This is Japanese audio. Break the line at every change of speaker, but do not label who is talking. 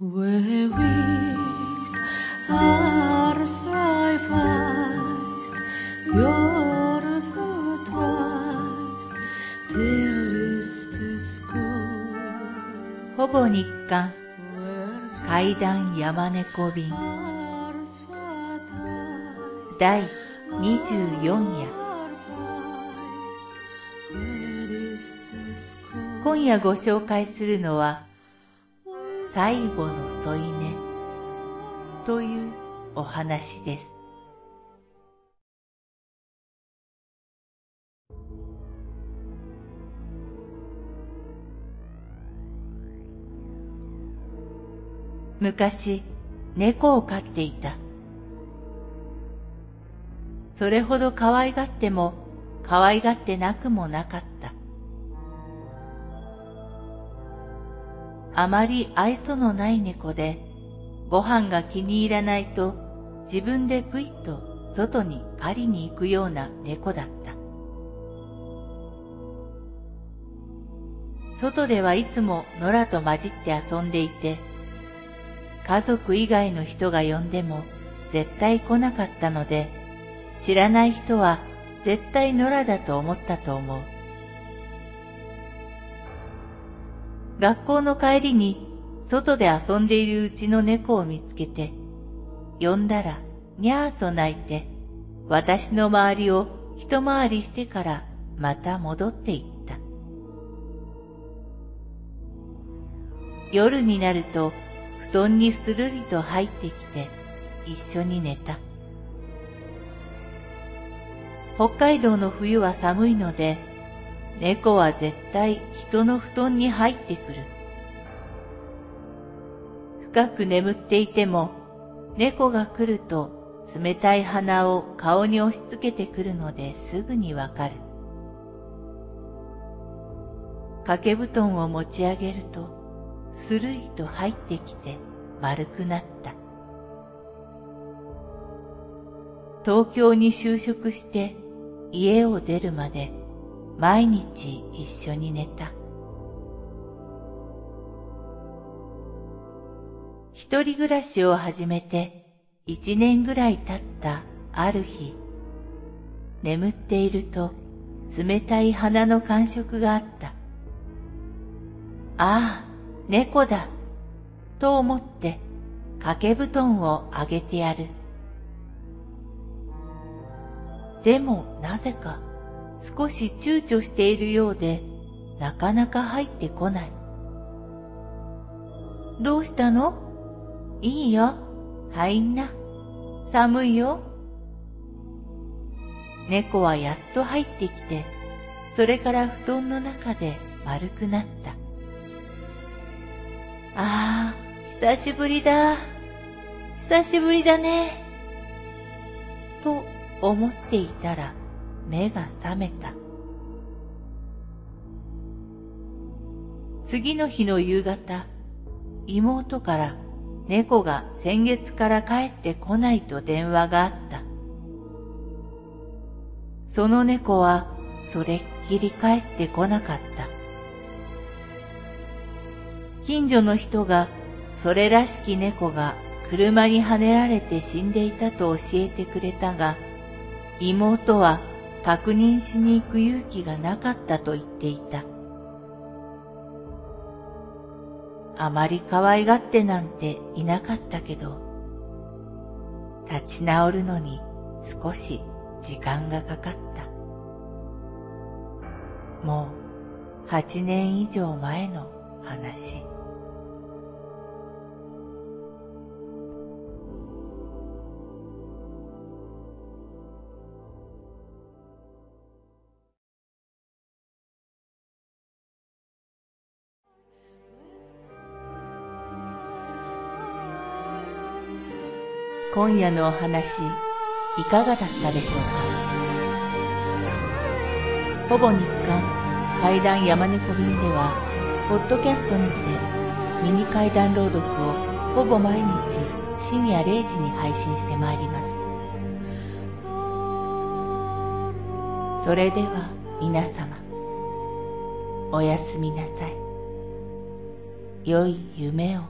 ほぼ日刊階段山猫便第24夜今夜ご紹介するのは「最後の添い寝というお話です。昔、猫を飼っていた。それほど可愛がっても可愛がってなくもなかったあまり愛想のない猫で、ご飯が気に入らないと自分でぷいっと外に狩りに行くような猫だった。外ではいつも野良と混じって遊んでいて、家族以外の人が呼んでも絶対来なかったので、知らない人は絶対野良だと思ったと思う。学校の帰りに外で遊んでいるうちの猫を見つけて、呼んだらにゃーと鳴いて、私の周りを一回りしてからまた戻っていった。夜になると布団にするりと入ってきて一緒に寝た。北海道の冬は寒いので、猫は絶対人の布団に入ってくる。深く眠っていても、猫が来ると冷たい鼻を顔に押し付けてくるのですぐにわかる。掛け布団を持ち上げると、するりと入ってきて丸くなった。東京に就職して家を出るまで毎日一緒に寝た。一人暮らしを始めて一年ぐらい経ったある日、眠っていると冷たい鼻の感触があった。ああ、猫だ、と思って掛け布団をあげてやる。でもなぜか少し躊躇しているようでなかなか入ってこない。どうしたの？いいよ、入んな。寒いよ。猫はやっと入ってきて、それから布団の中で丸くなった。ああ、久しぶりだ。久しぶりだね。と思っていたら目が覚めた。次の日の夕方、妹から猫が先月から帰ってこないと電話があった。その猫はそれっきり帰ってこなかった。近所の人がそれらしき猫が車にはねられて死んでいたと教えてくれたが、妹は確認しに行く勇気がなかったと言っていた。あまり可愛がってなんていなかったけど、立ち直るのに少し時間がかかった。もう八年以上前の話。今夜のお話、いかがだったでしょうか？ほぼ日刊怪談山猫便では、ポッドキャストにてミニ怪談朗読をほぼ毎日深夜0時に配信してまいります。それでは皆様、おやすみなさい。良い夢を。